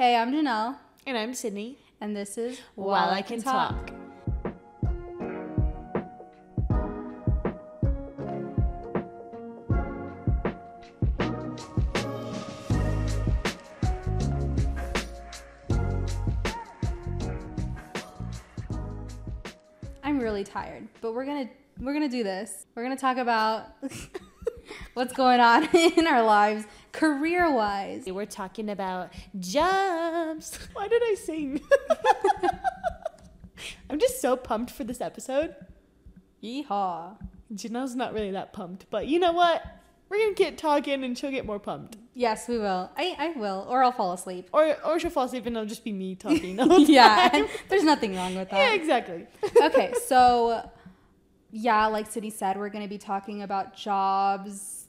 Hey, I'm Janelle, And I'm Sydney. and this is While I Can Talk. I'm really tired, but we're gonna we're gonna do this. We're gonna talk about what's going on in our lives, career wise. We're talking about jobs. Why did I sing? I'm just so pumped for this episode. Yeehaw! Janelle's not really that pumped, but you know what? We're gonna get talking and she'll get more pumped. Yes, we will. I I will, or I'll fall asleep. Or or she'll fall asleep and it'll just be me talking. the whole yeah, time. there's nothing wrong with that. yeah, that. exactly. okay, so yeah, like Sydney said, we're going to be talking about jobs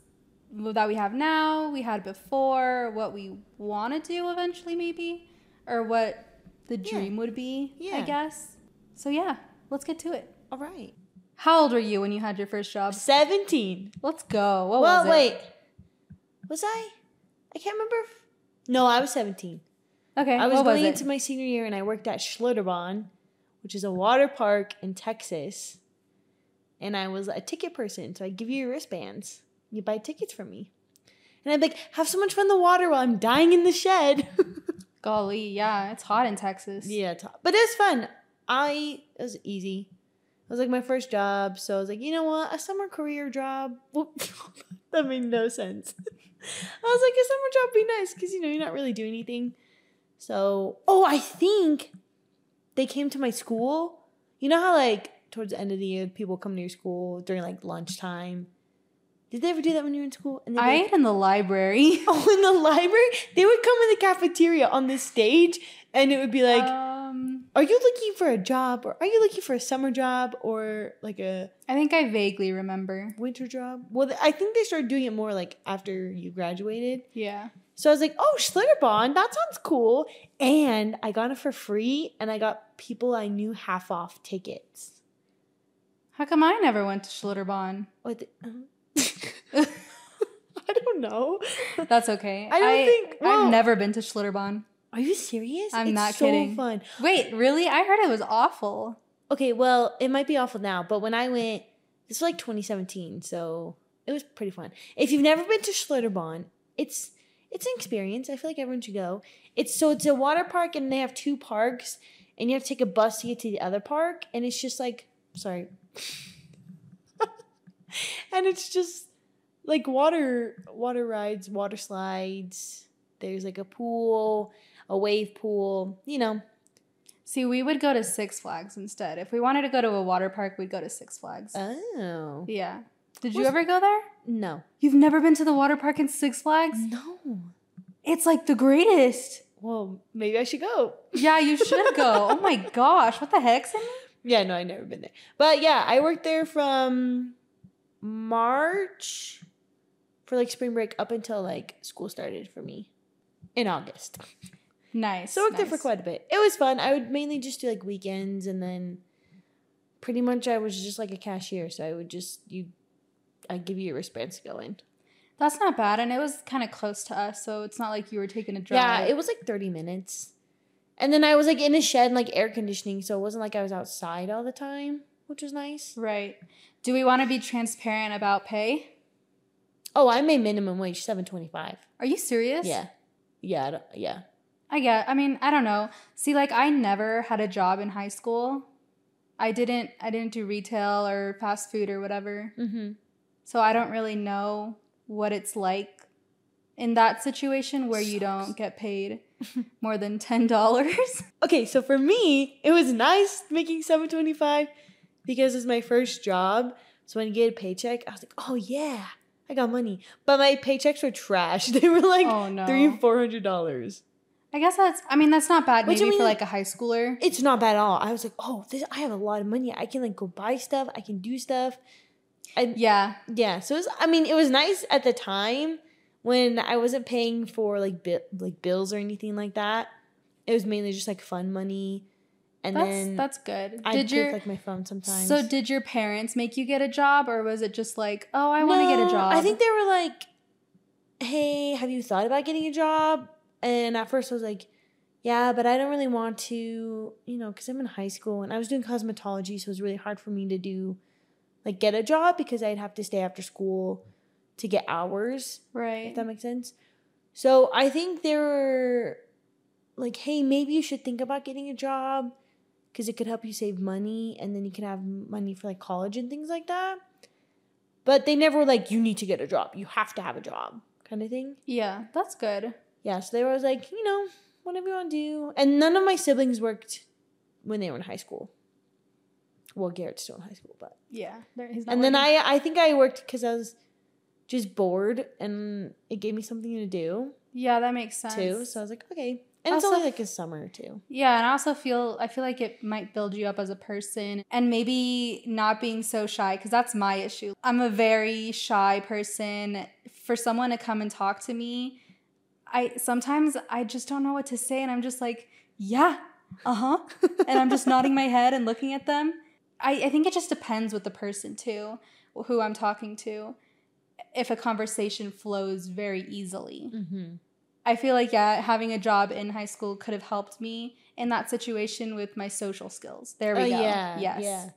that we have now, we had before, what we want to do eventually, maybe, or what the Yeah. dream would be, I guess. So yeah, let's get to it. All right. How old were you when you had your first job? 17. Let's go. What well, was it? Well wait. Was I? I can't remember. If, no, I was 17. Okay, I was what going was into my senior year and I worked at Schlitterbahn, which is a water park in Texas. And I was a ticket person, so I give you your wristbands. You buy tickets from me. And I'd like, have so much fun in the water while I'm dying in the shed. Golly, yeah, it's hot in Texas. yeah, t- but it was fun. I it was easy. It was like my first job, so I was like, you know what, a summer career job. That made no sense. I was like, a summer job would be nice because you know you're not really doing anything. So, oh, I think they came to my school. You know how like towards the end of the year, people come to your school during like lunchtime. Did they ever do that when you were in school? And I like, in the library. oh, in the library, they would come in the cafeteria on the stage, and it would be like, um, "Are you looking for a job, or are you looking for a summer job, or like a I think I vaguely remember. winter job?" Well, I think they started doing it more like after you graduated. Yeah. So I was like, "Oh, Schlitterbahn, that sounds cool," and I got it for free, and I got people I knew half off tickets. How come I never went to Schlitterbahn? What? The, uh, I don't know. That's okay. I don't think- well- I've never been to Schlitterbahn. Are you serious? I'm It's not so kidding. Fun. Wait, really? I heard it was awful. Okay, well, it might be awful now, but when I went, this was like 2017, so it was pretty fun. If you've never been to Schlitterbahn, it's it's an experience. I feel like everyone should go. It's so it's a water park, and they have two parks, and you have to take a bus to get to the other park, and it's just like sorry, and it's just like water water rides, water slides. There's like a pool, a wave pool, you know. See, we would go to Six Flags instead. If we wanted to go to a water park, we'd go to Six Flags. Oh yeah. Did you Was- ever go there? no. You've never been to the water park in Six Flags? No. It's like the greatest. Well, maybe I should go. Yeah, you should go. oh my gosh, what the heck? Yeah, no, I never been there. But yeah, I worked there from March for like spring break up until like school started for me in August. Nice. So I worked there for quite a bit. It was fun. I would mainly just do like weekends and then pretty much I was just like a cashier. So I would just you I give you your wristbands to go in. That's not bad, and it was kind of close to us, so it's not like you were taking a drive. Yeah, it was like 30 minutes. And then I was like in a shed and like air conditioning, so it wasn't like I was outside all the time, which was nice. right. Do we want to be transparent about pay? Oh, I made minimum wage seven twenty five. Are you serious? Yeah, yeah, I yeah. I get. I mean, I don't know. See, like I never had a job in high school. I didn't. I didn't do retail or fast food or whatever. Mm-hmm. So I don't really know what it's like in that situation where you don't get paid more than ten dollars. Okay, so for me, it was nice making seven twenty five because it's my first job. So when you get a paycheck, I was like, oh yeah, I got money. But my paychecks were trash. They were like Oh, no. three four hundred dollars. I guess that's. I mean, that's not bad. Maybe for mean, like a high schooler. It's not bad at all. I was like, oh, this I have a lot of money. I can like go buy stuff. I can do stuff. And Yeah. Yeah, so it was, I mean, it was nice at the time when I wasn't paying for like bi- like bills or anything like that. It was mainly just like fun money, and That's then that's good. I'd did your like my phone sometimes. so did your parents make you get a job, or was it just like, oh, I want to get a job? I think they were like, "Hey, have you thought about getting a job?" And at first, I was like, yeah, but I don't really want to, you know, because I'm in high school and I was doing cosmetology, so it was really hard for me to do, like, get a job because I'd have to stay after school to get hours, Right. if that makes sense. So I think they were like, hey, maybe you should think about getting a job because it could help you save money and then you can have money for like college and things like that. But they never were like, you need to get a job. You have to have a job kind of thing. yeah, that's good. Yeah, so they were always like, you know, whatever you want to do. And none of my siblings worked when they were in high school. Well, Garrett's still in high school, but Yeah. There, he's not and then. I I think I worked because I was just bored and it gave me something to do Yeah, that makes sense. too. So I was like, okay. And it's only like a summer too. Yeah, and I also feel I feel like it might build you up as a person and maybe not being so shy cuz that's my issue. I'm a very shy person. For someone to come and talk to me, I sometimes I just don't know what to say and I'm just like, "Yeah. Uh-huh." and I'm just nodding my head and looking at them. I, I think it just depends with the person too, who I'm talking to. If a conversation flows very easily. Mm-hmm. I feel like yeah, having a job in high school could have helped me in that situation with my social skills. There we Oh, go. yeah. yes. Yeah.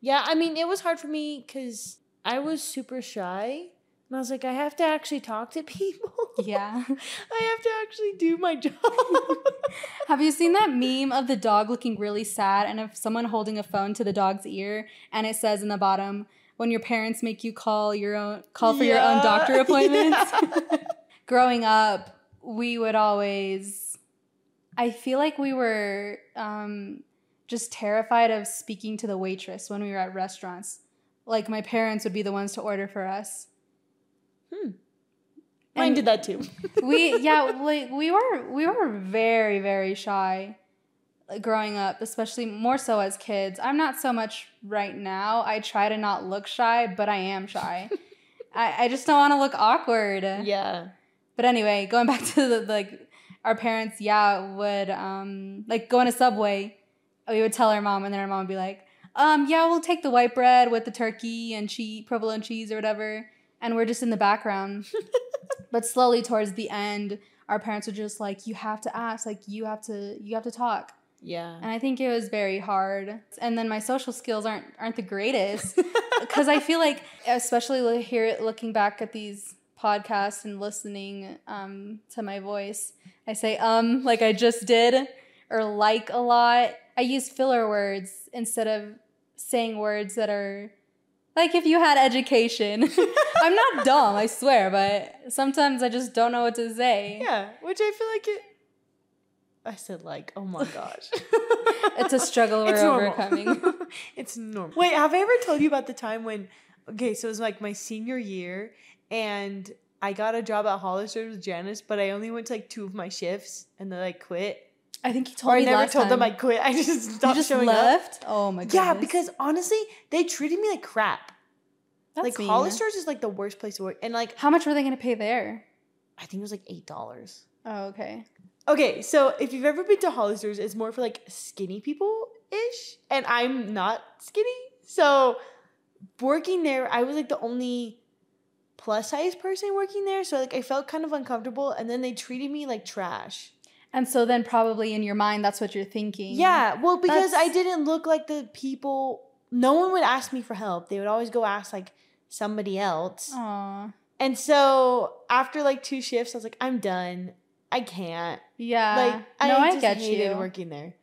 Yeah, I mean, it was hard for me because I was super shy. And I was like, I have to actually talk to people. Yeah. I have to actually do my job. have you seen that meme of the dog looking really sad and of someone holding a phone to the dog's ear and it says in the bottom, when your parents make you call your own call for your own doctor appointments? Yeah. Growing up, we would always I feel like we were um just terrified of speaking to the waitress when we were at restaurants. Like my parents would be the ones to order for us. Mine And- did that too. we yeah like we were we were very very shy growing up especially more so as kids i'm not so much right now i try to not look shy but i am shy I, I just don't want to look awkward yeah. But anyway going back to the like our parents yeah would um like go on a subway. We would tell our mom and then our mom would be like um yeah we'll take the white bread with the turkey and cheese provolone cheese or whatever. And we're just in the background. But slowly towards the end our parents were just like you have to ask like you have to you have to talk. Yeah. and i think it was very hard. And then my social skills aren't aren't the greatest. Because i feel like especially here looking back at these podcasts and listening um, to my voice i say um like i just did or like a lot i use filler words instead of saying words that are like if you had education i'm not dumb i swear but sometimes i just don't know what to say yeah, which I feel like it. I said like, oh my gosh. It's a struggle we're It's overcoming. it's normal. Wait, have I ever told you about the time when? Okay, so it was like my senior year, and I got a job at Hollister with Janice, but I only went to like two of my shifts, and then I quit. I think you told Or I never told them I quit. I just you just showing up. left. Oh my god. Yeah, because honestly, they treated me like crap. like mean. Hollister's is like the worst place to work, and like How much were they gonna pay there? I think it was like eight dollars. Oh, okay. Okay, so if you've ever been to Hollister's, it's more for like skinny people ish, and I'm not skinny. So working there, I was like the only plus size person working there, so like I felt kind of uncomfortable, and then they treated me like trash. And so then probably in your mind that's what you're thinking. Yeah, well, because I didn't look like the people. No one would ask me for help. They would always go ask like somebody else. Aw. And so after like two shifts, I was like, I'm done. I can't. Yeah. Like I, no, I, just get hated you. working there.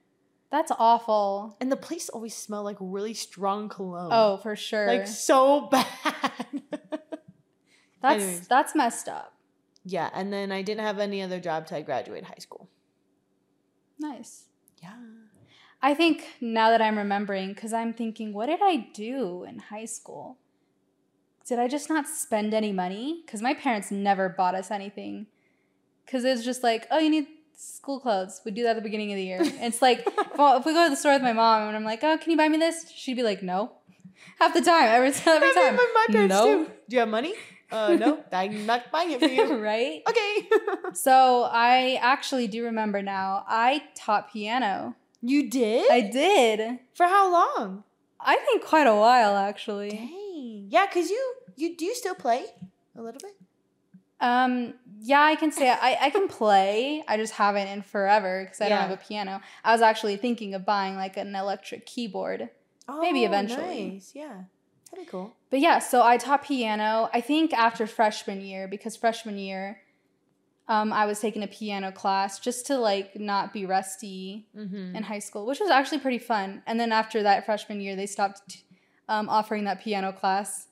That's awful. And the place always smelled like really strong cologne. Oh, for sure. like so bad. That's anyways. that's messed up. yeah, and then I didn't have any other job till I graduated high school. Nice. Yeah. I think now that I'm remembering, because I'm thinking, what did I do in high school? Did I just not spend any money? Because my parents never bought us anything. Because it's just like, oh, you need school clothes. We do that at the beginning of the year. it's like, if, if we go to the store with my mom and I'm like, oh, can you buy me this? She'd be like, no. Half the time, every, every I mean, time. my parents no. too. Do you have money? Uh, no, I'm not buying it for you. right? okay. So I actually do remember now. I taught piano. you did? I did. for how long? I think quite a while, actually. Dang. Yeah, cause you you do you still play a little bit? Um, yeah, I can say I, I can play. I just haven't in forever because I Yeah. don't have a piano. I was actually thinking of buying like an electric keyboard. Oh, Maybe eventually. Nice. Yeah. That'd be cool. But yeah, so I taught piano, I think after freshman year, because freshman year, um, I was taking a piano class just to like not be rusty Mm-hmm. in high school, which was actually pretty fun. And then after that freshman year, they stopped um, offering that piano class.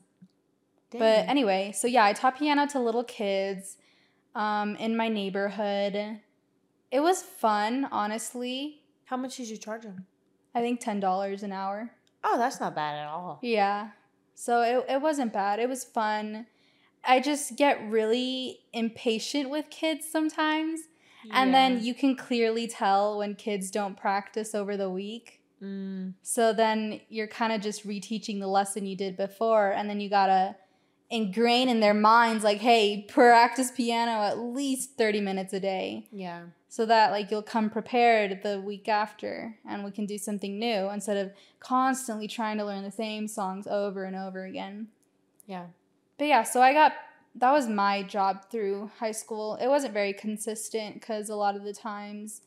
But anyway, so yeah, I taught piano to little kids um, in my neighborhood. It was fun, honestly. how much did you charge them? I think $10 an hour. Oh, that's not bad at all. Yeah. So it, it wasn't bad. It was fun. I just get really impatient with kids sometimes. And then you can clearly tell when kids don't practice over the week. Mm, So then you're kind of just reteaching the lesson you did before. And then you got to ingrain in their minds, like, hey, practice piano at least 30 minutes a day yeah. So that like you'll come prepared the week after and we can do something new instead of constantly trying to learn the same songs over and over again. Yeah. But yeah, so I got that was my job through high school. It wasn't very consistent because a lot of the times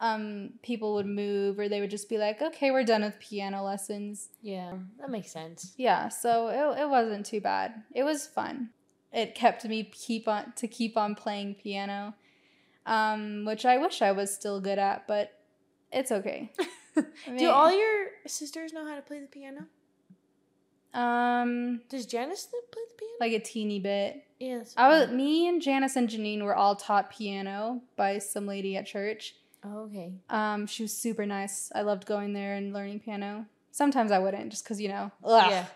um, people would move or they would just be like, okay, we're done with piano lessons. Yeah. That makes sense. Yeah, so it, it wasn't too bad. It was fun. It kept me keep on to keep on playing piano, um, which I wish I was still good at, but it's okay. I Do all your sisters know how to play the piano? um Does Janice play the piano? like a teeny bit. yes. I was me and Janice and Janine were all taught piano by some lady at church. Oh, okay. Um, she was super nice. I loved going there and learning piano. Sometimes I wouldn't, just because you know. Ugh. Yeah.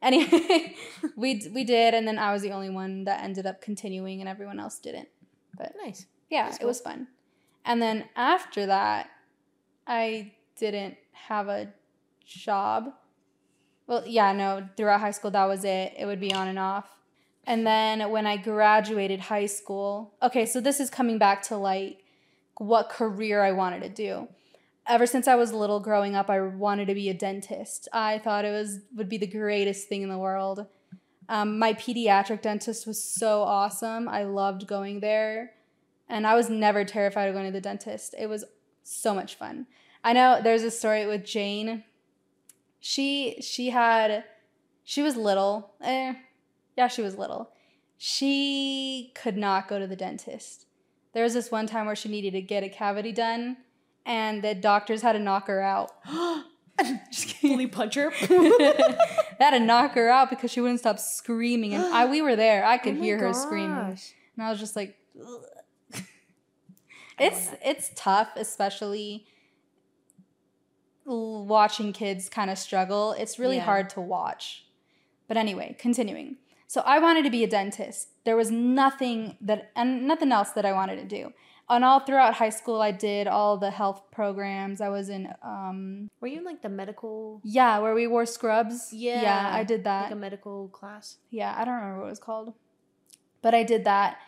Anyway, we we did, and then I was the only one that ended up continuing, and everyone else didn't. But nice. Yeah, That's it was fun. And then after that, I didn't have a job. Well, yeah, no, throughout high school, that was it. It would be on and off. And then when I graduated high school, okay, so this is coming back to like what career I wanted to do. Ever since I was little growing up, I wanted to be a dentist. I thought it was would be the greatest thing in the world. Um, my pediatric dentist was so awesome. I loved going there. And I was never terrified of going to the dentist. It was so much fun. I know there's a story with Jane. She she had she was little. Eh, yeah, she was little. She could not go to the dentist. There was this one time where she needed to get a cavity done, and the doctors had to knock her out. Just kidding. Fully punch her. they had to knock her out because she wouldn't stop screaming. And I, we were there. I could Oh my hear her screaming. gosh. And I was just like, Ugh. It's it's tough, especially watching kids kind of struggle. It's really Yeah. hard to watch. But anyway, continuing. So I wanted to be a dentist. There was nothing that and nothing else that I wanted to do. And all throughout high school, I did all the health programs. I was in, um, Were you in like the medical? yeah, where we wore scrubs. Yeah. yeah, I did that Like a medical class. yeah, I don't remember what it was called. But I did that.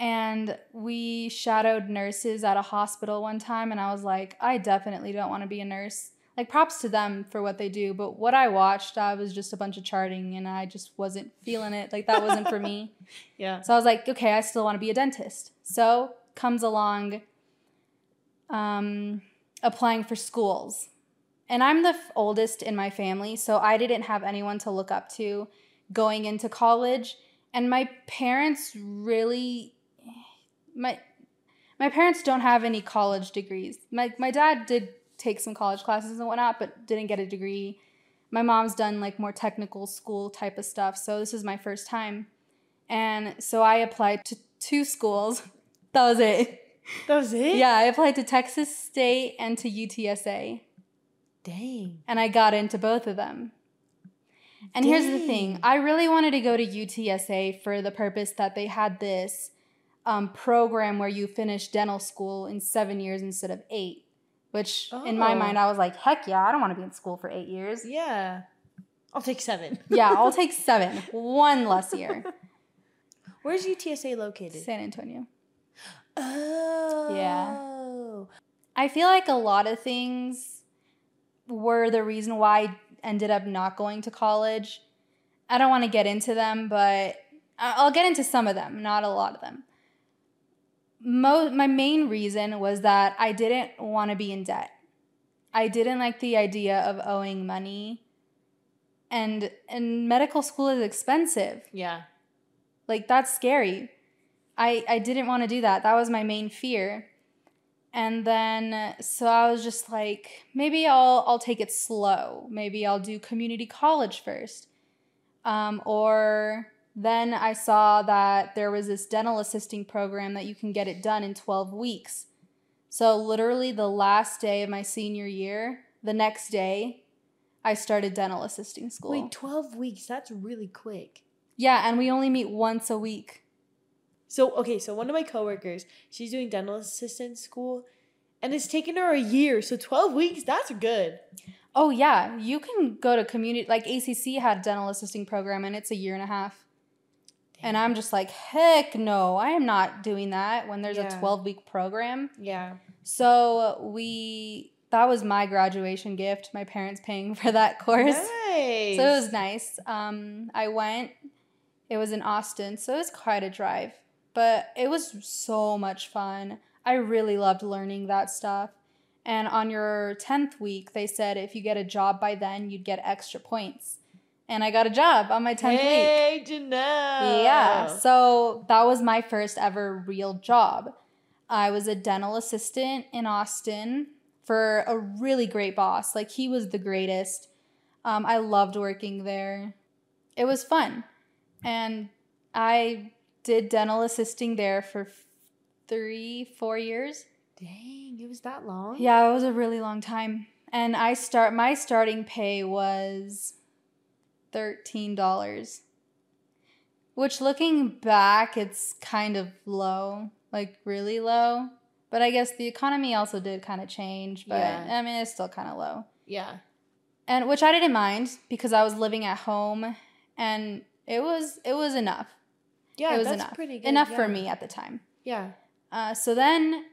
And we shadowed nurses at a hospital one time. And I was like, I definitely don't want to be a nurse. Like, props to them for what they do. But what I watched, I was just a bunch of charting and I just wasn't feeling it. Like, that wasn't for me. Yeah. So I was like, okay, I still want to be a dentist. So comes along um, applying for schools. And I'm the f- oldest in my family, so I didn't have anyone to look up to going into college. And my parents really my my parents don't have any college degrees. My my dad did take some college classes and whatnot, but didn't get a degree. My mom's done like more technical school type of stuff, so this is my first time. And so I applied to two schools. That was it. That was it. Yeah, I applied to Texas State and to UTSA, Dang. and I got into both of them. And here's the thing I really wanted to go to UTSA for the purpose that they had this um, program where you finish dental school in seven years instead of eight, which in my Oh. mind, I was like, heck yeah, I don't want to be in school for eight years. Yeah. I'll take seven. Yeah, I'll take seven, one less year. Where's UTSA located? San Antonio. Oh. Yeah. I feel like a lot of things were the reason why I ended up not going to college. I don't want to get into them, but I'll get into some of them, not a lot of them. Mo- my main reason was that I didn't want to be in debt. I didn't like the idea of owing money. And and medical school is expensive. Yeah. Like that's scary. I I didn't want to do that. That was my main fear. And then so I was just like maybe I'll I'll take it slow. Maybe I'll do community college first. Um, or then I saw that there was this dental assisting program that you can get it done in 12 weeks. So literally the last day of my senior year, the next day, I started dental assisting school. Wait, 12 weeks. That's really quick. Yeah, and we only meet once a week. So, okay, so one of my coworkers, she's doing dental assistant school and it's taken her a year. So 12 weeks, that's good. Oh yeah, you can go to community like ACC had a dental assisting program and it's a year and a half. And I'm just like, heck no, I am not doing that when there's Yeah. a 12 week program. Yeah. So we that was my graduation gift, my parents paying for that course. Nice. So it was nice. Um, I went. It was in Austin, so it was quite a drive, but it was so much fun. I really loved learning that stuff. And on your 10th week, they said if you get a job by then, you'd get extra points. And I got a job on my 10th week. Hey, Janelle. Yeah. So that was my first ever real job. I was a dental assistant in Austin for a really great boss. Like, he was the greatest. Um, I loved working there. It was fun. And I did dental assisting there for f- three, four years. Dang, it was that long? Yeah, it was a really long time. And I start my starting pay was thirteen dollars. Which looking back, it's kind of low. Like really low. But I guess the economy also did kind of change. But Yeah. I mean it's still kind of low. Yeah. And which I didn't mind because I was living at home and it was it was enough. Yeah, it was that's enough. pretty good. Enough for me at the time. Yeah. Uh, so then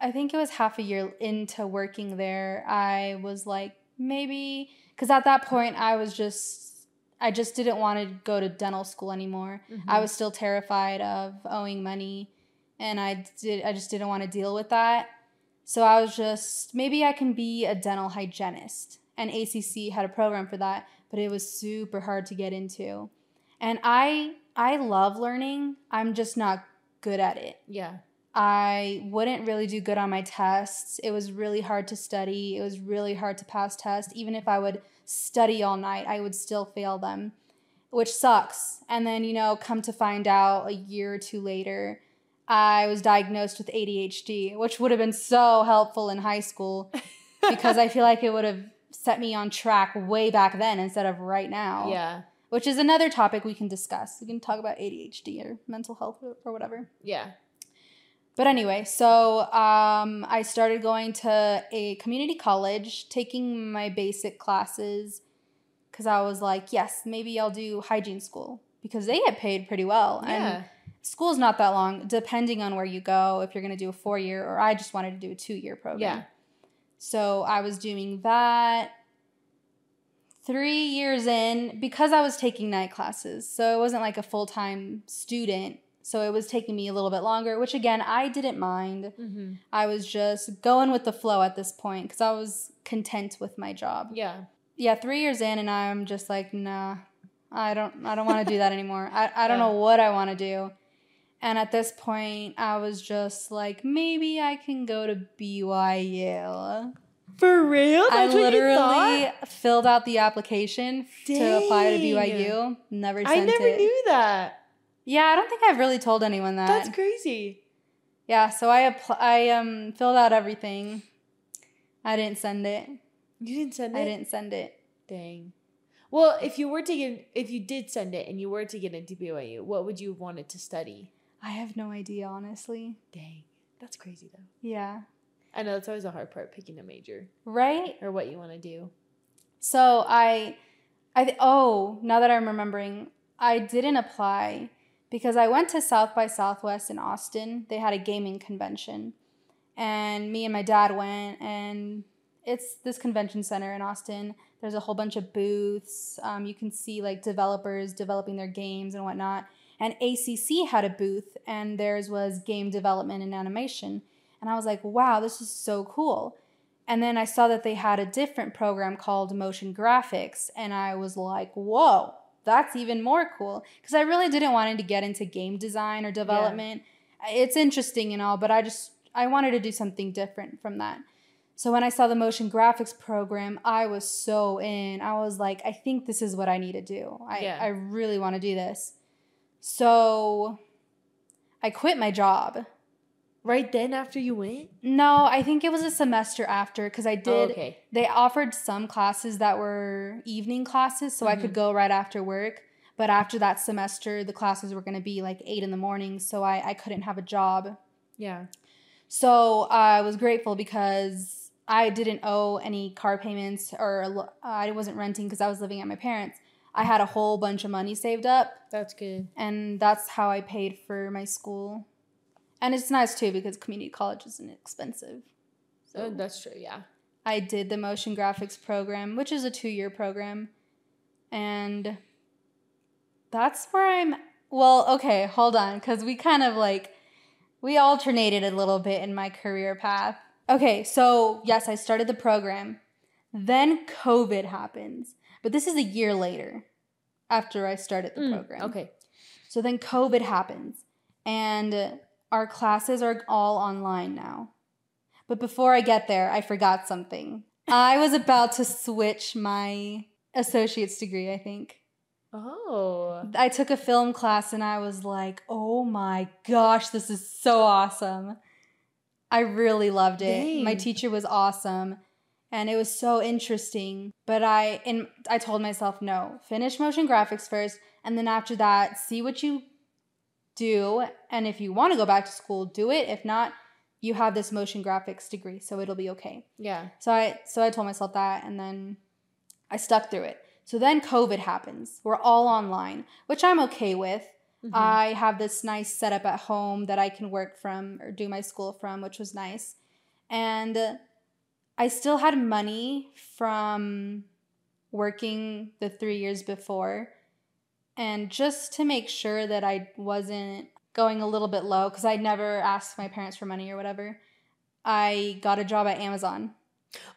I think it was half a year into working there. I was like, maybe, because at that point I was just, I just didn't want to go to dental school anymore. I Mhm. was still terrified of owing money and I did, I just didn't want to deal with that. So I was just, maybe I can be a dental hygienist. And ACC had a program for that, but it was super hard to get into. And I, I love learning. I'm just not good at it. Yeah. I wouldn't really do good on my tests. It was really hard to study. It was really hard to pass tests. Even if I would study all night, I would still fail them, which sucks. And then, you know, come to find out a year or two later, I was diagnosed with ADHD, which would have been so helpful in high school because I feel like it would have set me on track way back then instead of right now. Yeah. Which is another topic we can discuss. We can talk about ADHD or mental health or- whatever. Yeah. But anyway, so um, I started going to a community college, taking my basic classes because I was like, yes, maybe I'll do hygiene school because they get paid pretty well. Yeah. And school's not that long, depending on where you go, if you're going to do a four year or I just wanted to do a two year program. Yeah. So I was doing that three years in because I was taking night classes. So it wasn't like a full time student. So it was taking me a little bit longer, which again, I didn't mind. Mm-hmm. I was just going with the flow at this point because I was content with my job. Yeah. Yeah, three years in, and I'm just like, nah, I don't, I don't want to do that anymore. I, I don't Yeah. know what I want to do. And at this point, I was just like, maybe I can go to BYU. For real? I That's what you literally filled out the application to apply to BYU. Never sent it. I never it. knew that. Yeah, I don't think I've really told anyone that. That's crazy. yeah, so I appl- I um filled out everything. I didn't send it. You didn't send it? I didn't send it. Dang. Well, if you were to get, if you did send it and you were to get into BYU, what would you have wanted to study? I have no idea, honestly. Dang. That's crazy though. Yeah. I know that's always a hard part picking a major Right? or what you want to do. So I I th- oh, now that I'm remembering, I didn't apply because I went to South by Southwest in Austin. They had a gaming convention. And me and my dad went and it's this convention center in Austin. There's a whole bunch of booths. Um, you can see like developers developing their games and whatnot. And ACC had a booth, and theirs was game development and animation. And I was like, wow, this is so cool. And then I saw that they had a different program called motion graphics, and I was like, whoa, that's even more cool. Because I really didn't want to get into game design or development. It's interesting and all, but I just I wanted to do something different from that. So when I saw the motion graphics program, I was so in. I was like, I think this is what I need to do. I, Yeah. I really want to do this. So I quit my job. Right then after you went? No, I think it was a semester after because I did. Oh, okay. They offered some classes that were evening classes, so I could mm-hmm. go right after work. But after that semester, the classes were going to be like eight in the morning, so I, I couldn't have a job. Yeah. So I was grateful because I didn't owe any car payments or I wasn't renting because I was living at my parents. I had a whole bunch of money saved up, That's good. and that's how I paid for my school. And it's nice too because community college isn't expensive. So Oh, that's true, yeah. I did the motion graphics program, which is a two year program. And that's where I'm. Well, okay, hold on, because we kind of like. We alternated a little bit in my career path. Okay, so yes, I started the program. Then COVID happens. But this is a year later after I started the Mm, program. Okay. So then COVID happens, and our classes are all online now. But before I get there, I forgot something. I was about to switch my associate's degree, I think. Oh. I took a film class and I was like, oh my gosh, this is so awesome. I really loved it. My teacher was awesome and it was so interesting. But I and I told myself, no, finish motion graphics first and then after that, see what you do and if you want to go back to school, do it. If not, you have this motion graphics degree, so it'll be okay. Yeah. So I so I told myself that and then I stuck through it. So then COVID happens. We're all online, which I'm okay with. Mhm. I have this nice setup at home that I can work from or do my school from, which was nice. And I still had money from working the 3 years before. And just to make sure that I wasn't going a little bit low cuz I never asked my parents for money or whatever, I got a job at Amazon.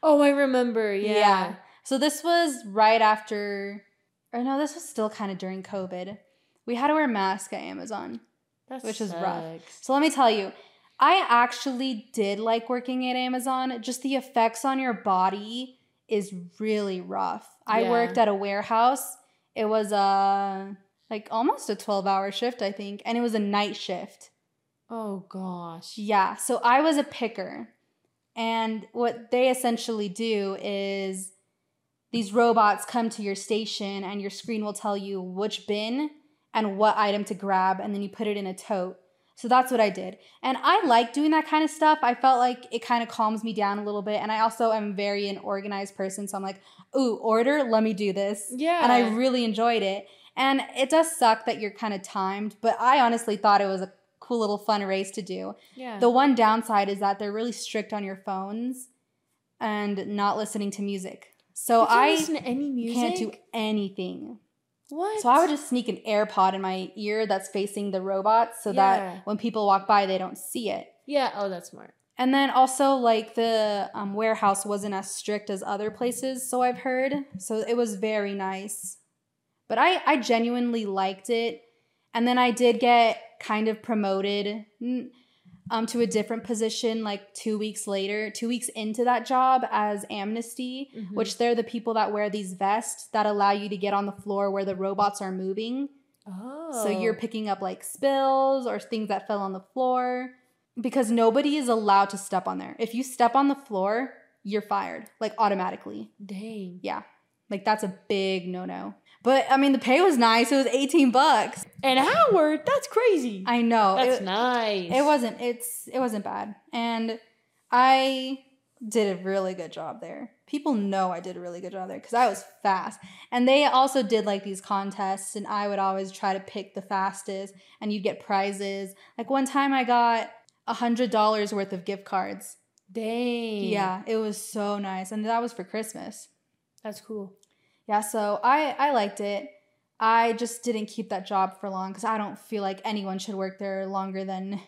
oh, I remember. Yeah. So this was right after, or no, this was still kind of during COVID. We had to wear masks at Amazon. That Which is rough. So let me tell you, I actually did like working at Amazon. Just the effects on your body is really rough. I worked at a warehouse. It was a like almost a 12 hour shift, I think, and it was a night shift. Oh gosh. Yeah, so I was a picker. And what they essentially do is these robots come to your station and your screen will tell you which bin and what item to grab and then you put it in a tote. So that's what I did. And I like doing that kind of stuff. I felt like it kind of calms me down a little bit and I also am very an organized person, so I'm like, "Ooh, order, let me do this." Yeah. And I really enjoyed it. And it does suck that you're kind of timed, but I honestly thought it was a cool little fun race to do. yeah. The one downside is that they're really strict on your phones and not listening to music. So I listen to any music. can't do anything. What? So I would just sneak an AirPod in my ear that's facing the robots so Yeah. that when people walk by, they don't see it. Yeah. Oh, that's smart. And then also, like, the um, warehouse wasn't as strict as other places, so I've heard. So it was very nice. But I, I genuinely liked it. And then I did get kind of promoted mm, um, to a different position like two weeks later, two weeks into that job as Amnesty, Mhm. which they're the people that wear these vests that allow you to get on the floor where the robots are moving. Oh. So you're picking up like spills or things that fell on the floor because nobody is allowed to step on there. If you step on the floor, you're fired like automatically. Dang. Yeah. Like that's a big no-no. But I mean the pay was nice. It was 18 bucks. An hour? That's crazy. I know. that's it, nice. it wasn't it's it wasn't bad. And I did a really good job there. People know I did a really good job there cuz I was fast. And they also did like these contests and I would always try to pick the fastest and you'd get prizes. Like one time I got a hundred dollars worth of gift cards. Dang. Yeah, it was so nice. And that was for Christmas. That's cool. Yeah, so I I liked it. I just didn't keep that job for long because I don't feel like anyone should work there longer than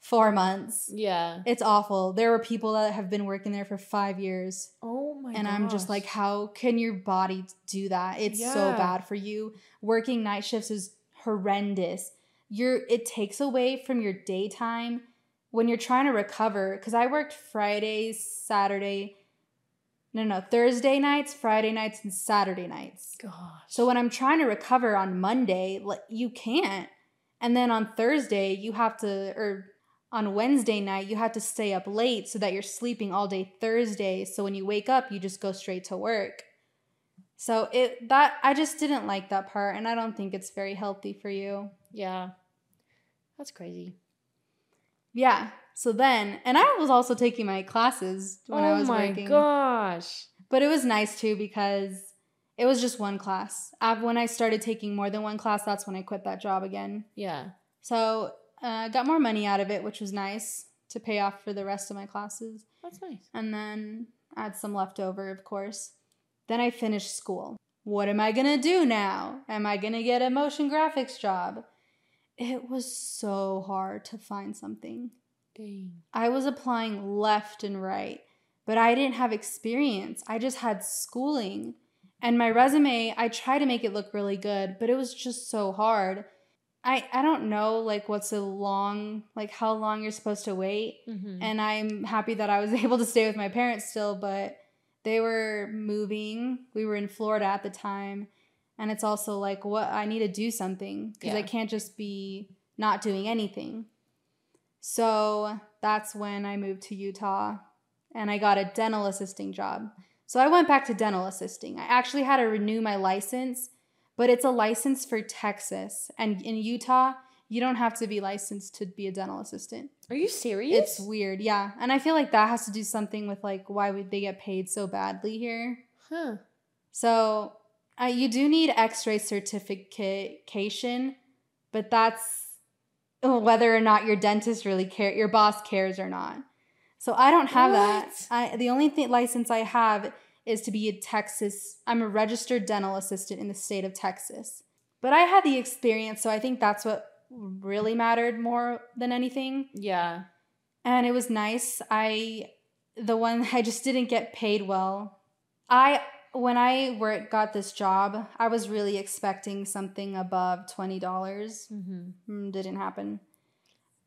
four months. Yeah. It's awful. There were people that have been working there for five years. Oh my and I'm just like, how can your body do that? It's so bad for you. Working night shifts is horrendous. You're it takes away from your daytime when you're trying to recover. Because I worked Friday, Saturday, no, no, Thursday nights, Friday nights, and Saturday nights. Gosh. So when I'm trying to recover on Monday, like you can't. And then on Thursday, you have to or on Wednesday night, you have to stay up late so that you're sleeping all day Thursday. So when you wake up, you just go straight to work. So it that I just didn't like that part and I don't think it's very healthy for you. yeah. That's crazy. Yeah. So then, and I was also taking my classes when oh I was working. Oh my gosh. But it was nice too because it was just one class. Uh, When I started taking more than one class, that's when I quit that job again. Yeah. So I uh, got more money out of it, which was nice to pay off for the rest of my classes. That's nice. And then I had some left over, of course. Then I finished school. What am I gonna do now? Am I gonna get a motion graphics job? It was so hard to find something. Dang. I was applying left and right, but I didn't have experience. I just had schooling. And my resume, I tried to make it look really good, but it was just so hard. I I don't know like what's a long like how long you're supposed to wait. Mm-hmm. And I'm happy that I was able to stay with my parents still, but they were moving. We were in Florida at the time. And it's also like what I need to do something because I can't just be not doing anything. So that's when I moved to Utah and I got a dental assisting job. So I went back to dental assisting. I actually had to renew my license, but it's a license for Texas. And in Utah, you don't have to be licensed to be a dental assistant. Are you serious? It's weird, yeah. And I feel like that has to do something with like why would they get paid so badly here. Huh. So uh, you do need X-ray certification, but that's whether or not your dentist really care, your boss cares or not. So I don't have that. I the only thing license I have is to be a Texas. I'm a registered dental assistant in the state of Texas. But I had the experience, so I think that's what really mattered more than anything Yeah. and it was nice. I the one I just didn't get paid well. I when I were got this job, I was really expecting something above twenty dollars. Mm-hmm. Didn't happen.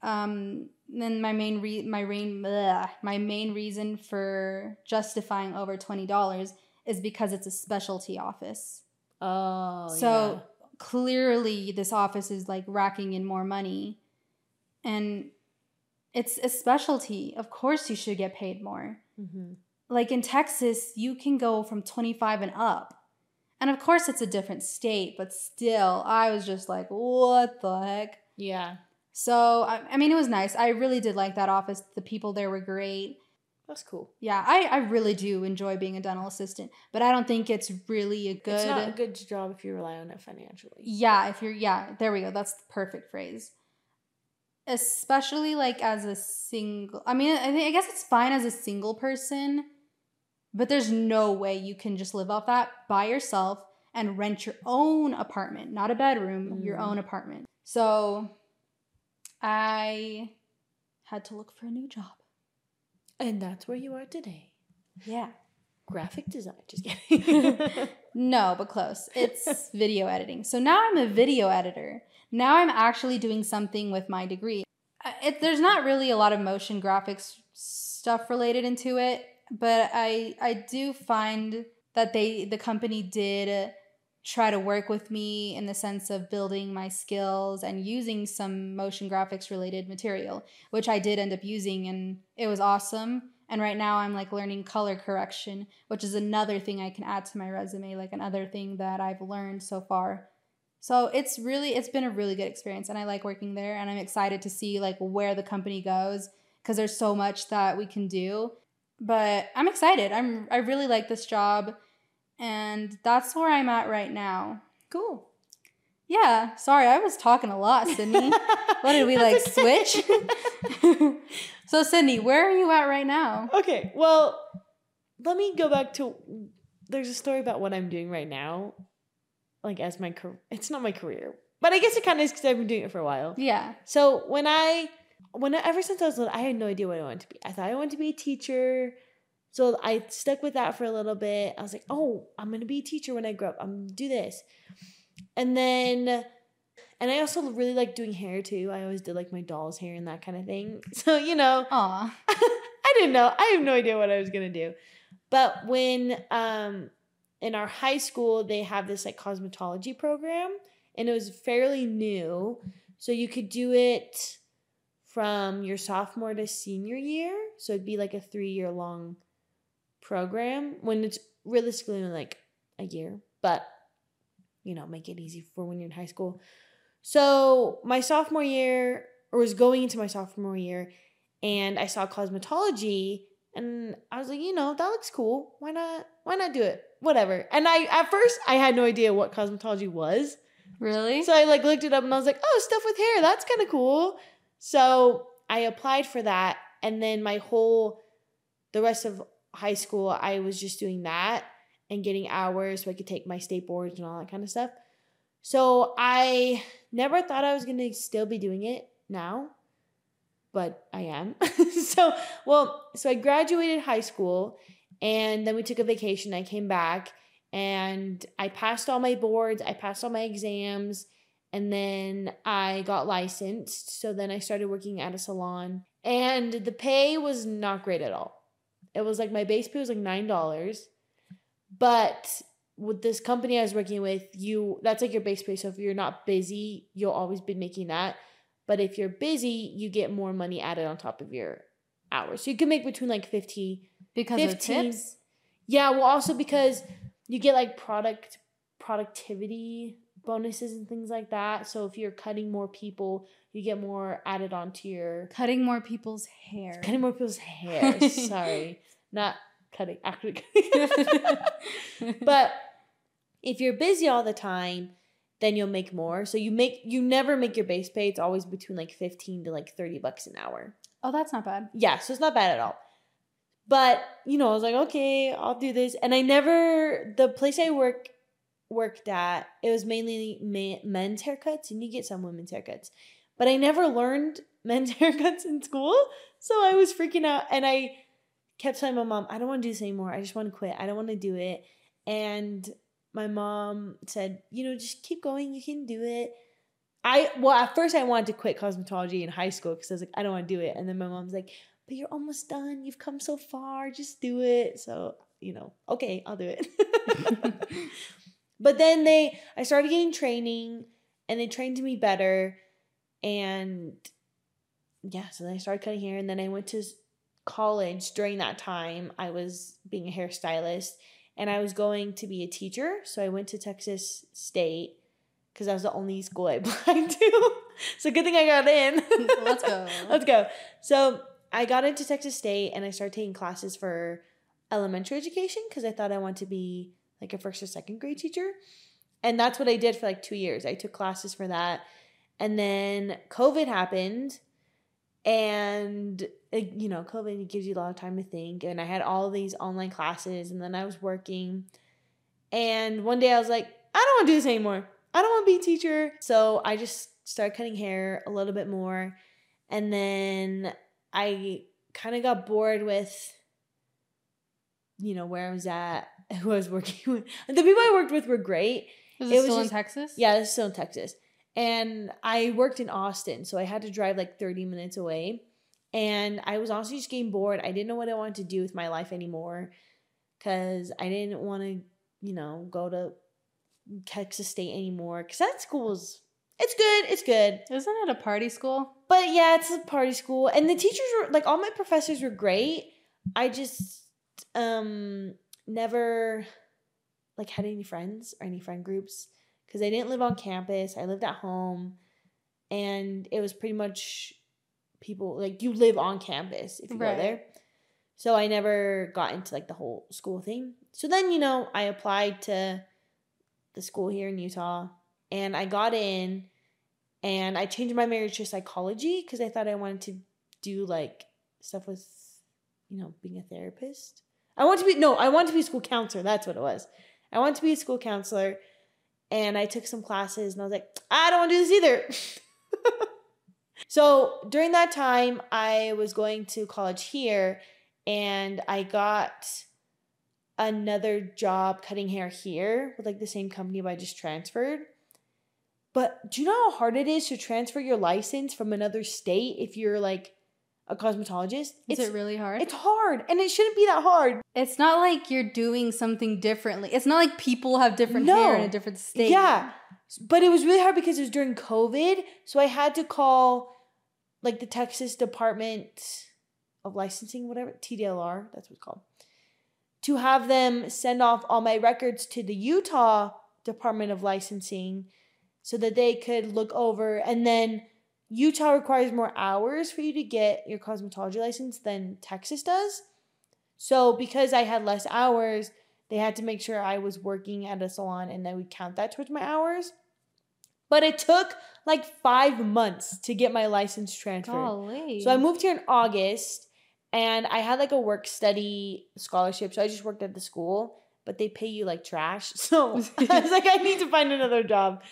Um, then my main re- my main bleh, my main reason for justifying over twenty dollars is because it's a specialty office. Oh. So clearly, this office is like racking in more money, and it's a specialty. Of course, you should get paid more. Mm-hmm. Like in Texas, you can go from 25 and up. And of course, it's a different state, but still, I was just like, what the heck? Yeah. So, I, I mean, it was nice. I really did like that office. The people there were great. That's cool. Yeah, I, I really do enjoy being a dental assistant, but I don't think it's really a good. It's not a good job if you rely on it financially. Yeah, if you're yeah, there we go. That's the perfect phrase. Especially like as a single I mean, I think I guess it's fine as a single person, but there's no way you can just live off that by yourself and rent your own apartment, not a bedroom, your Mhm. own apartment. So I had to look for a new job. And that's where you are today. Yeah. Graphic design. Just kidding. No, but close. It's video editing. So now I'm a video editor. Now I'm actually doing something with my degree. It, there's not really a lot of motion graphics stuff related into it, but I I do find that they the company did try to work with me in the sense of building my skills and using some motion graphics related material, which I did end up using and it was awesome. And right now I'm like learning color correction, which is another thing I can add to my resume, like another thing that I've learned so far. So it's really it's been a really good experience and I like working there and I'm excited to see like where the company goes because there's so much that we can do. But I'm excited. I'm I really like this job and that's where I'm at right now. cool. Yeah, sorry, I was talking a lot, Sydney. what did we like okay. switch? so Sydney, where are you at right now? Okay, well, let me go back to there's a story about what I'm doing right now, like as my career. It's not my career, but I guess it kind of is because I've been doing it for a while. Yeah. So when I, when I, ever since I was little, I had no idea what I wanted to be. I thought I wanted to be a teacher. So I stuck with that for a little bit. I was like, oh, I'm gonna be a teacher when I grow up. I'm gonna do this. And then and I also really like doing hair too. I always did like my doll's hair and that kind of thing. So, you know, Aw. I didn't know. I have no idea what I was gonna do. But when um in our high school they have this like cosmetology program and it was fairly new. So you could do it from your sophomore to senior year. So it'd be like a three year long program when it's realistically like a year. But you know, make it easy for when you're in high school. So my sophomore year, or was going into my sophomore year, and I saw cosmetology, and I was like, you know, that looks cool. Why not? Why not do it? Whatever. And I at first I had no idea what cosmetology was, Really? so I like looked it up, and I was like, oh, stuff with hair. That's kind of cool. So I applied for that, and then my whole, the rest of high school, I was just doing that and getting hours so I could take my state boards and all that kind of stuff. So I never thought I was going to still be doing it now, but I am. so, well, so I graduated high school and then we took a vacation. I came back and I passed all my boards, I passed all my exams, and then I got licensed. So then I started working at a salon and the pay was not great at all. It was like my base pay was like $9 but with this company I was working with, you that's like your base pay. So if you're not busy, you'll always be making that. But if you're busy, you get more money added on top of your hours. So you can make between like 50. because 15. of tips? Yeah, well also because you get like product productivity bonuses and things like that. So if you're cutting more people, you get more added onto your Cutting more people's hair. cutting more people's hair. Sorry. Not cutting actually cutting. but if you're busy all the time, then you'll make more. So you make you never make your base pay. It's always between like 15 to like 30 bucks an hour. oh, that's not bad. Yeah, so it's not bad at all. But, you know, I was like, okay, I'll do this. And I never the place I work worked at, it was mainly men's haircuts and you get some women's haircuts. But I never learned men's haircuts in school. So I was freaking out and I kept telling my mom, I don't want to do this anymore. I just want to quit. I don't want to do it. And my mom said, you know, just keep going. You can do it. I well, at first I wanted to quit cosmetology in high school because I was like, I don't want to do it. And then my mom's like, but you're almost done. You've come so far. Just do it. So, you know, okay, I'll do it. but then they I started getting training and they trained me better. And yeah, so then I started cutting hair and then I went to college during that time. I was being a hairstylist and I was going to be a teacher. So I went to Texas State because that was the only school I applied to. so good thing I got in. Let's go. Let's go. So I got into Texas State and I started taking classes for elementary education because I thought I wanted to be like a first or second grade teacher. And that's what I did for like two years. I took classes for that. And then COVID happened. And, you know, COVID gives you a lot of time to think. And I had all these online classes. And then I was working. And one day I was like, I don't want to do this anymore. I don't want to be a teacher. So I just started cutting hair a little bit more. And then I kind of got bored with, you know, where I was at, who I was working with. The people I worked with were great. Is It it was still just- in Texas? Yeah, is still in Texas. And I worked in Austin, so I had to drive like 30 minutes away. And I was honestly just getting bored. I didn't know what I wanted to do with my life anymore because I didn't want to, you know, go to Texas State anymore. Because that school's, it's good, it's good. Isn't it a party school? But yeah, it's a party school. And the teachers were like all my professors were great. I just um never like had any friends or any friend groups because I didn't live on campus. I lived at home and it was pretty much people like you live on campus if you Right. go there. So I never got into like the whole school thing. So then, you know, I applied to the school here in Utah and I got in and I changed my major to psychology because I thought I wanted to do like stuff with, you know, being a therapist. I want to be no, I want to be a school counselor. That's what it was. I want to be a school counselor, and I took some classes, and I was like, I don't want to do this either. so during that time, I was going to college here, and I got another job cutting hair here with like the same company, but I just transferred. But do you know how hard it is to transfer your license from another state if you're like a cosmetologist? Is it's, it really hard? It's hard, and it shouldn't be that hard. It's not like you're doing something differently. It's not like people have different No. hair in a different state. Yeah, but it was really hard because it was during COVID, so I had to call like the Texas Department of Licensing, whatever TDLR, that's what it's called, to have them send off all my records to the Utah Department of Licensing so that they could look over and then Utah requires more hours for you to get your cosmetology license than Texas does. So because I had less hours, they had to make sure I was working at a salon and they would count that towards my hours. But it took like five months to get my license transferred. Golly. So I moved here in August and I had like a work study scholarship. So I just worked at the school, but they pay you like trash. So I was like, I need to find another job.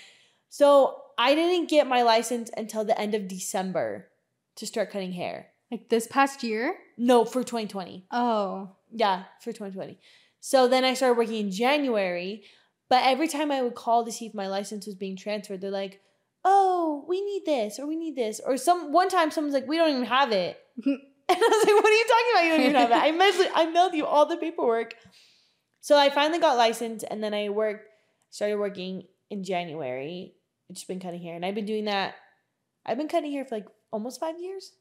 So I didn't get my license until the end of December to start cutting hair. like this past year? No, for 2020. Oh. Yeah, for 2020. So then I started working in January. But every time I would call to see if my license was being transferred, they're like, "Oh, we need this or we need this." Or some one time someone's like, "We don't even have it." and I was like, "What are you talking about? You don't even have it." I mailed, I mailed you all the paperwork. So I finally got licensed, and then I worked, started working in January. I've just been cutting hair, and I've been doing that. I've been cutting hair for like almost five years,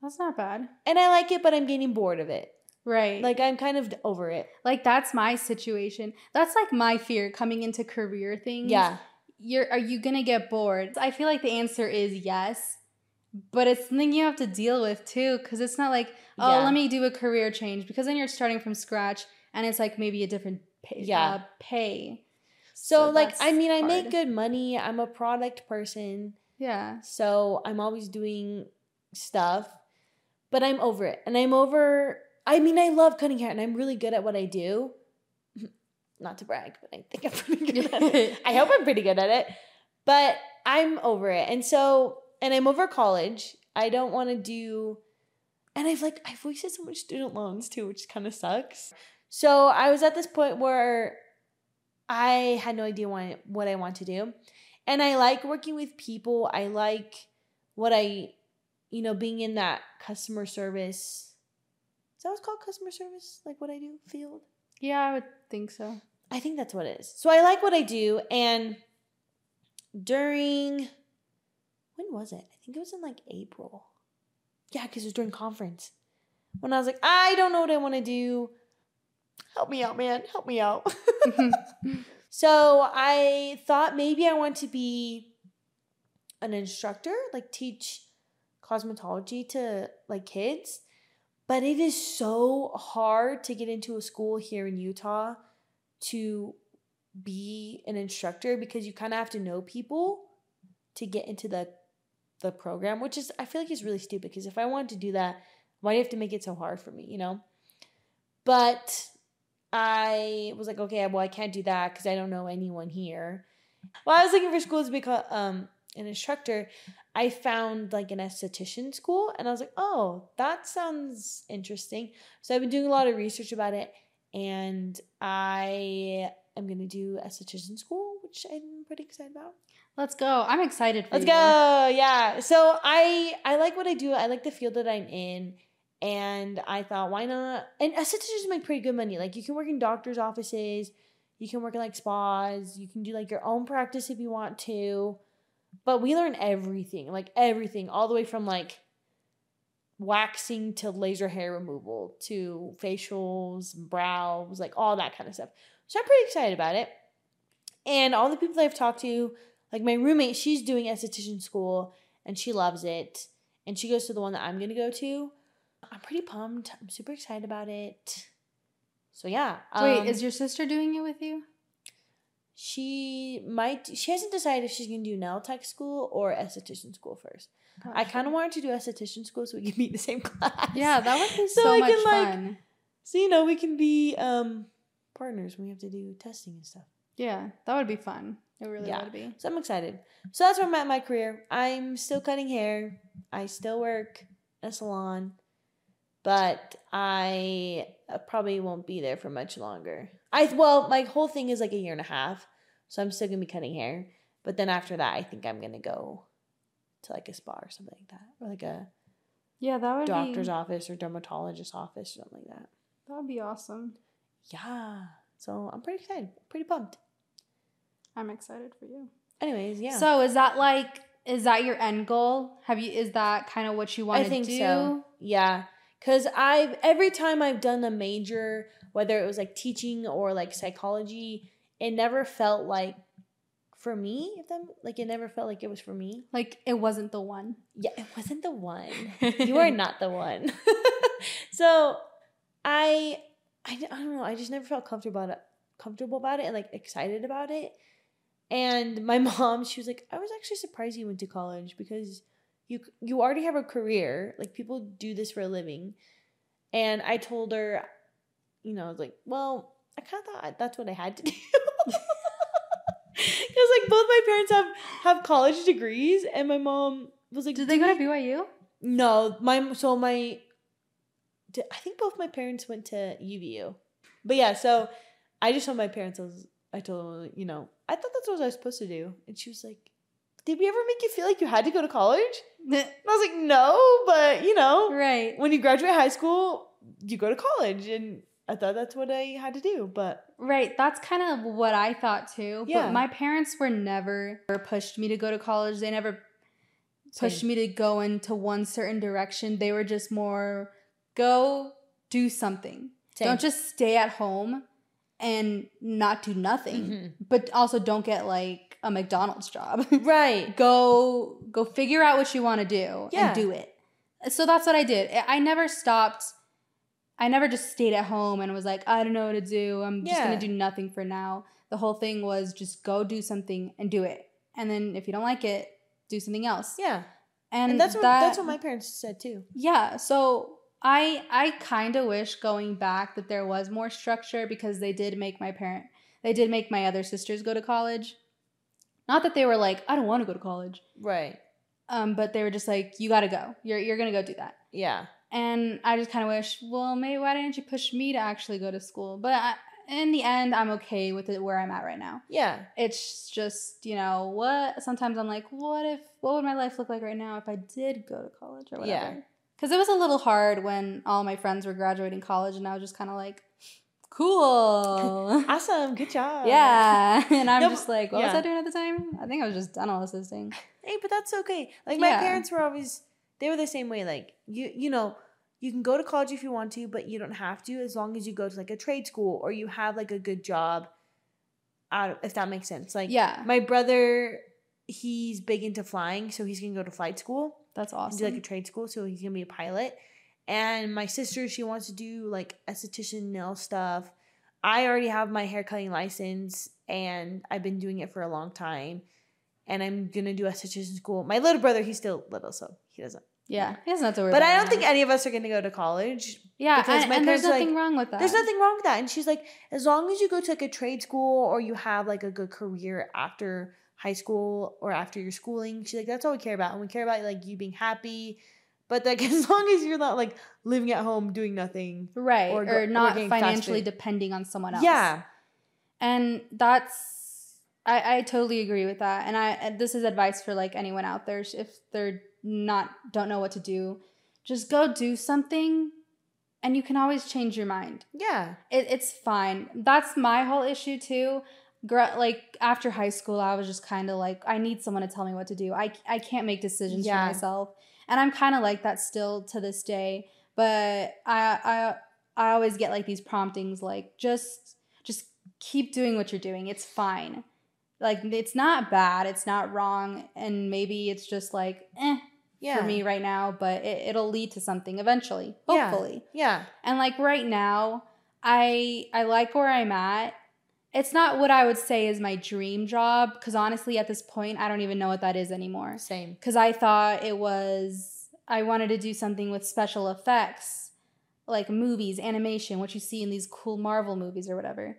That's not bad. and I like it, but I'm getting bored of it. Right. Like I'm kind of over it. like that's my situation. That's like my fear coming into career things. Yeah. You're are you gonna get bored? I feel like the answer is yes. But it's something you have to deal with too, because it's not like, oh, Yeah. let me do a career change. Because then you're starting from scratch and it's like maybe a different pay. Yeah. Uh, pay. So, like, I mean, I make good money. I'm a product person. Yeah. So I'm always doing stuff, but I'm over it. And I'm over, I mean, I love cutting hair and I'm really good at what I do. Not to brag, but I think I'm pretty good at it. I hope I'm pretty good at it, but I'm over it. And so, and I'm over college. I don't want to do, and I've like, I've wasted so much student loans too, which kind of sucks. So I was at this point where I had no idea what, what I want to do. And I like working with people. I like what I, you know, being in that customer service. Is that what's called customer service? Like what I do field? Yeah, I would think so. I think that's what it is. So I like what I do. And during, when was it? I think it was in like April. Yeah, because it was during conference. When I was like, I don't know what I want to do. Help me out, man. Help me out. so I thought maybe I want to be an instructor, like teach cosmetology to like kids. But it is so hard to get into a school here in Utah to be an instructor because you kind of have to know people to get into the the program, which is I feel like is really stupid because if I wanted to do that, why do you have to make it so hard for me, you know? But I was like, okay, well, I can't do that because I don't know anyone here. While I was looking for schools to become um, an instructor, I found like an esthetician school, and I was like, oh, that sounds interesting. So I've been doing a lot of research about it, and I am gonna do esthetician school, which I'm pretty excited about. Let's go. I'm excited for Let's you. go. Yeah. So I I like what I do. I like the field that I'm in. And I thought, why not? And estheticians make pretty good money. Like you can work in doctors' offices, you can work in like spas, you can do like your own practice if you want to. But we learn everything, like everything, all the way from like waxing to laser hair removal to facials, brows, like all that kind of stuff. So I'm pretty excited about it. And all the people I've talked to, like my roommate, she's doing esthetician school and she loves it. And she goes to the one that I'm gonna go to. I'm pretty pumped. I'm super excited about it. So yeah. Wait, um, is your sister doing it with you? she might she hasn't decided if she's gonna do nail tech school or esthetician school first. I kind of wanted to do esthetician school so we could be in the same class. Yeah, that would be So so, I much can, like, fun. So you know we can be um partners when we have to do testing and stuff. Yeah, that would be fun. It really Yeah. would be. So I'm excited. So that's where I'm at in my career. I'm still cutting hair. I still work a salon, but I uh, probably won't be there for much longer. I well, my whole thing is like a year and a half, so I'm still gonna be cutting hair. But then after that, I think I'm gonna go to like a spa or something like that, or like a Yeah, that would doctor's be office or dermatologist office or something like that. that would be awesome. Yeah. So I'm pretty excited, pretty pumped. I'm excited for you. Anyways, yeah. So is that like is that your end goal? Have you is that kind of what you want I to think do? so. Yeah, because I've every time I've done a major, whether it was like teaching or like psychology, it never felt like for me. If that like it never felt like it was for me. Like it wasn't the one. Yeah, it wasn't the one. you are not the one. so I, I I don't know. I just never felt comfortable about it, comfortable about it, and like excited about it. And my mom, she was like, I was actually surprised you went to college because you you already have a career. Like people do this for a living. And I told her, you know, I was like, well, I kind of thought that's what I had to do. Because like both my parents have have college degrees, and my mom was like, Did they go to you-" BYU? No, my so my I think both my parents went to UVU. But yeah, so I just told my parents I was I told them, you know, I thought that's what I was supposed to do. And she was like, Did we ever make you feel like you had to go to college? And I was like, No, but you know, right. when you graduate high school, you go to college and I thought that's what I had to do. But Right. That's kind of what I thought too. Yeah. But my parents were never pushed me to go to college. They never pushed Same. me to go into one certain direction. They were just more go do something. Same. Don't just stay at home and not do nothing. Mhm. But also don't get like a McDonald's job. Right. go go figure out what you want to do Yeah. and do it. So that's what I did. I never stopped. I never just stayed at home and was like, I don't know what to do. I'm just gonna do nothing for now. The whole thing was just go do something and do it. And then if you don't like it, do something else. Yeah. And, And, that's what that, that's what my parents said too. yeah. So I I kind of wish going back that there was more structure because they did make my parent they did make my other sisters go to college. Not that they were like, I don't want to go to college. Right. Um, but they were just like, you got to go. You're you're gonna go do that. Yeah. And I just kind of wish, well, maybe why didn't you push me to actually go to school? But I, in the end, I'm okay with it where I'm at right now. Yeah. It's just you know what. Sometimes I'm like, what if what would my life look like right now if I did go to college or whatever? Yeah. Because it was a little hard when all my friends were graduating college, and I was just kind of like, cool. Awesome. Good job. Yeah, and I'm No, just like, what was. I doing at the time? I think I was just dental assisting. Hey, but that's okay. Like my Yeah. parents were always they were the same way. Like you you know, you can go to college if you want to, but you don't have to as long as you go to like a trade school or you have like a good job. Out of, if that makes sense. Like Yeah, my brother, he's big into flying, so he's gonna go to flight school that's awesome. do like a trade school, so he's gonna be a pilot. And my sister, she wants to do like esthetician nail stuff. I already have my hair cutting license and I've been doing it for a long time. And I'm gonna do esthetician school. My little brother, he's still little, so he doesn't. yeah, he doesn't have to worry. But I don't that. think any of us are gonna go to college. Yeah, because and, my and there's nothing like, wrong with that. There's nothing wrong with that. And she's like, as long as you go to like a trade school or you have like a good career after high school or after your schooling, she's like, that's all we care about. And we care about like you being happy. But like as long as you're not like living at home doing nothing. right or or, or not getting financially depending on someone else. Yeah. and that's I, I totally agree with that. And I this is advice for like anyone out there if they're not don't know what to do, just go do something, and you can always change your mind. Yeah. it, it's fine. That's my whole issue too. Gr- like after high school, I was just kind of like, I need someone to tell me what to do. I I can't make decisions Yeah. for myself, and I'm kind of like that still to this day. But I I I always get like these promptings, like just just keep doing what you're doing. It's fine. Like it's not bad. It's not wrong, and maybe it's just like eh Yeah. for me right now, but it, it'll lead to something eventually. Yeah. Hopefully. Yeah. And like right now, I I like where I'm at. It's not what I would say is my dream job because honestly, at this point, I don't even know what that is anymore. Same. Because I thought it was I wanted to do something with special effects, like movies, animation, what you see in these cool Marvel movies or whatever.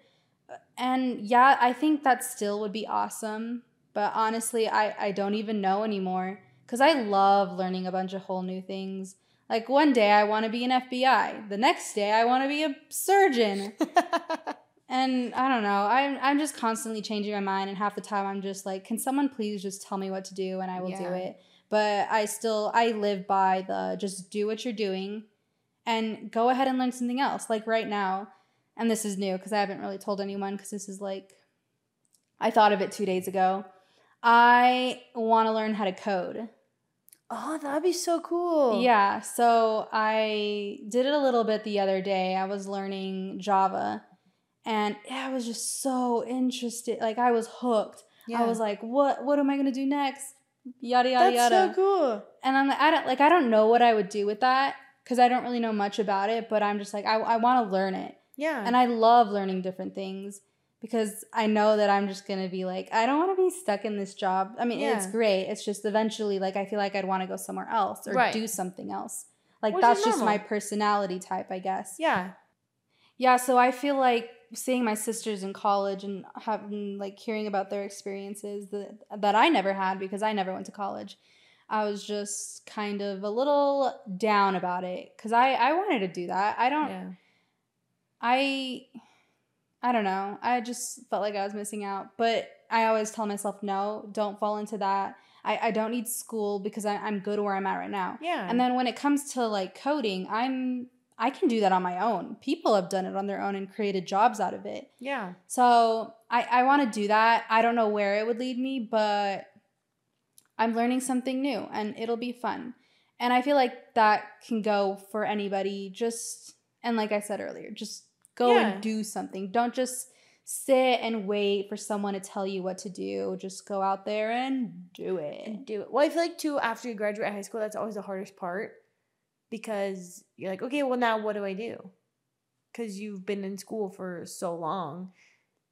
And yeah, I think that still would be awesome. But honestly, I, I don't even know anymore because I love learning a bunch of whole new things. Like one day I want to be an FBI, the next day I want to be a surgeon. and I don't know, I'm, I'm just constantly changing my mind. And half the time I'm just like, can someone please just tell me what to do and I will do it. But I still, I live by the just do what you're doing and go ahead and learn something else. Like right now, and this is new because I haven't really told anyone because this is like, I thought of it two days ago. I want to learn how to code. oh, that'd be so cool. Yeah, so I did it a little bit the other day. I was learning Java and I was just so interested. Like I was hooked. Yeah. I was like, what what am I gonna do next? Yada yada That's yada. That's so cool. And I'm like, I don't like I don't know what I would do with that because I don't really know much about it, but I'm just like, I, I want to learn it. Yeah. And I love learning different things because I know that I'm just going to be like, I don't want to be stuck in this job. I mean, it's great. It's just eventually like I feel like I'd want to go somewhere else or Right. do something else. Like Which that's just my personality type, I guess. yeah. Yeah, so I feel like seeing my sisters in college and having like hearing about their experiences that that I never had because I never went to college. I was just kind of a little down about it cuz I I wanted to do that. I don't Yeah. I I don't know. I just felt like I was missing out. But I always tell myself, no, don't fall into that. I, I don't need school because I, I'm good where I'm at right now. Yeah. And then when it comes to like coding, I'm I can do that on my own. People have done it on their own and created jobs out of it. yeah. So I, I want to do that. I don't know where it would lead me, but I'm learning something new and it'll be fun. And I feel like that can go for anybody. Just, and like I said earlier, just go Yeah. and do something. Don't just sit and wait for someone to tell you what to do. Just go out there and do it. and do it. Well, I feel like too after you graduate high school, that's always the hardest part because you're like, okay, well now what do I do? Because you've been in school for so long,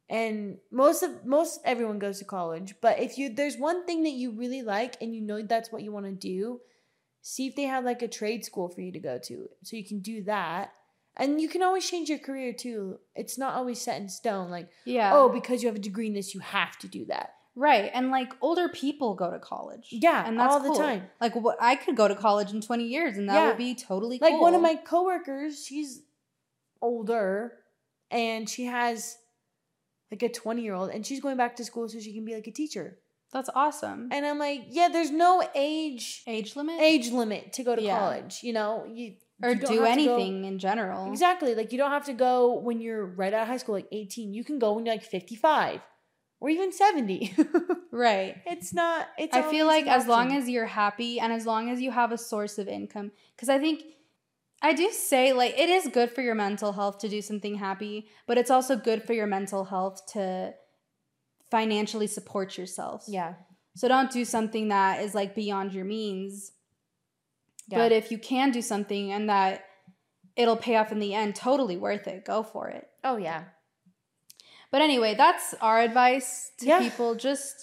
and most of most everyone goes to college. But if you there's one thing that you really like and you know that's what you want to do, see if they have like a trade school for you to go to, so you can do that. And you can always change your career too. It's not always set in stone. Like, Yeah. oh, because you have a degree in this, you have to do that. Right. And like older people go to college. Yeah, And that's all the cool. time. Like what I could go to college in 20 years and that Yeah. would be totally cool. like cool. one of my coworkers she's older and she has like a 20 year old and she's going back to school so she can be like a teacher That's awesome. and i'm like yeah there's no age Age limit? age limit to go to Yeah. college you know you or you do have to go- anything in general. exactly like you don't have to go when you're right out of high school like 18 you can go when you're like 55 or even 70 Right. it's not it's I feel like as long as you're happy and as long as you have a source of income, because I think I do say like it is good for your mental health to do something happy, but it's also good for your mental health to financially support yourself. yeah So don't do something that is like beyond your means. Yeah. But if you can do something and that it'll pay off in the end, totally worth it. Go for it. oh yeah But anyway, that's our advice to Yeah. people. Just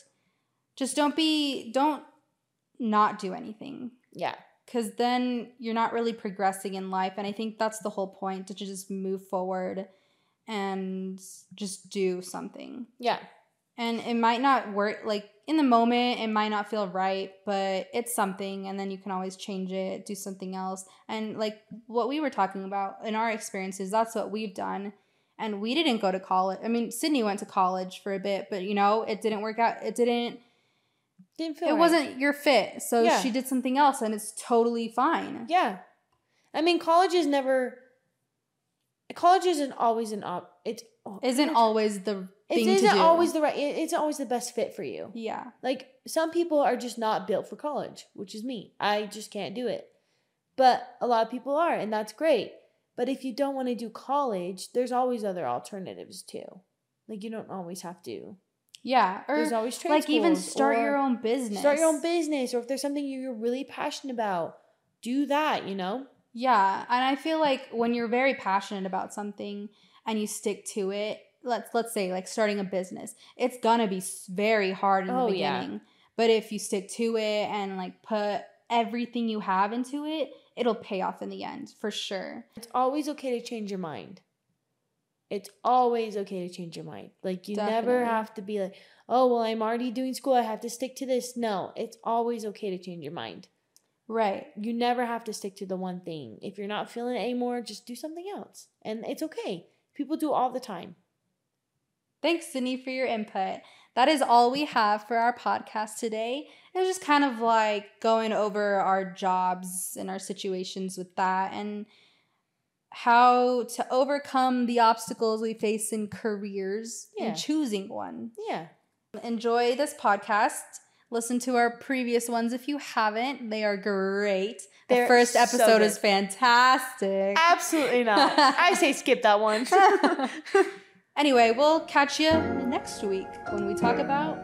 just don't be don't not do anything yeah cuz then you're not really progressing in life and I think that's the whole point to just move forward and just do something. yeah And it might not work like in the moment it might not feel right, but it's something and then you can always change it, do something else. And like what we were talking about in our experiences, that's what we've done. And we didn't go to college. I mean, Sydney went to college for a bit, but you know, it didn't work out. It didn't didn't feel it right. wasn't your fit. So Yeah. she did something else and it's totally fine. Yeah. I mean, college is never. College isn't always an op. It oh, Isn't always the It thing to isn't always the right. It isn't always the best fit for you. yeah. Like some people are just not built for college, which is me. I just can't do it. But a lot of people are, and that's great. But if you don't want to do college, there's always other alternatives too. Like you don't always have to. Yeah. Or There's always trade like even start your own business. Start your own business, or if there's something you're really passionate about, do that. You know. Yeah, and I feel like when you're very passionate about something and you stick to it, let's let's say like starting a business, it's gonna be very hard in Oh, the yeah. beginning. But if you stick to it and like put everything you have into it, it'll pay off in the end for sure. It's always okay to change your mind. It's always okay to change your mind. Like you never have to be like, "Oh, well, I'm already doing school. I have to stick to this." No, it's always okay to change your mind. Right. You never have to stick to the one thing. If you're not feeling it anymore, just do something else. And it's okay. People do all the time. Thanks, Sydney, for your input. That is all we have for our podcast today. It was just kind of like going over our jobs and our situations with that and how to overcome the obstacles we face in careers Yeah. and choosing one. Yeah. Enjoy this podcast. Listen to our previous ones if you haven't. They are great. The They're first episode good. is fantastic. Absolutely not. I say skip that one. anyway, we'll catch you next week when we talk about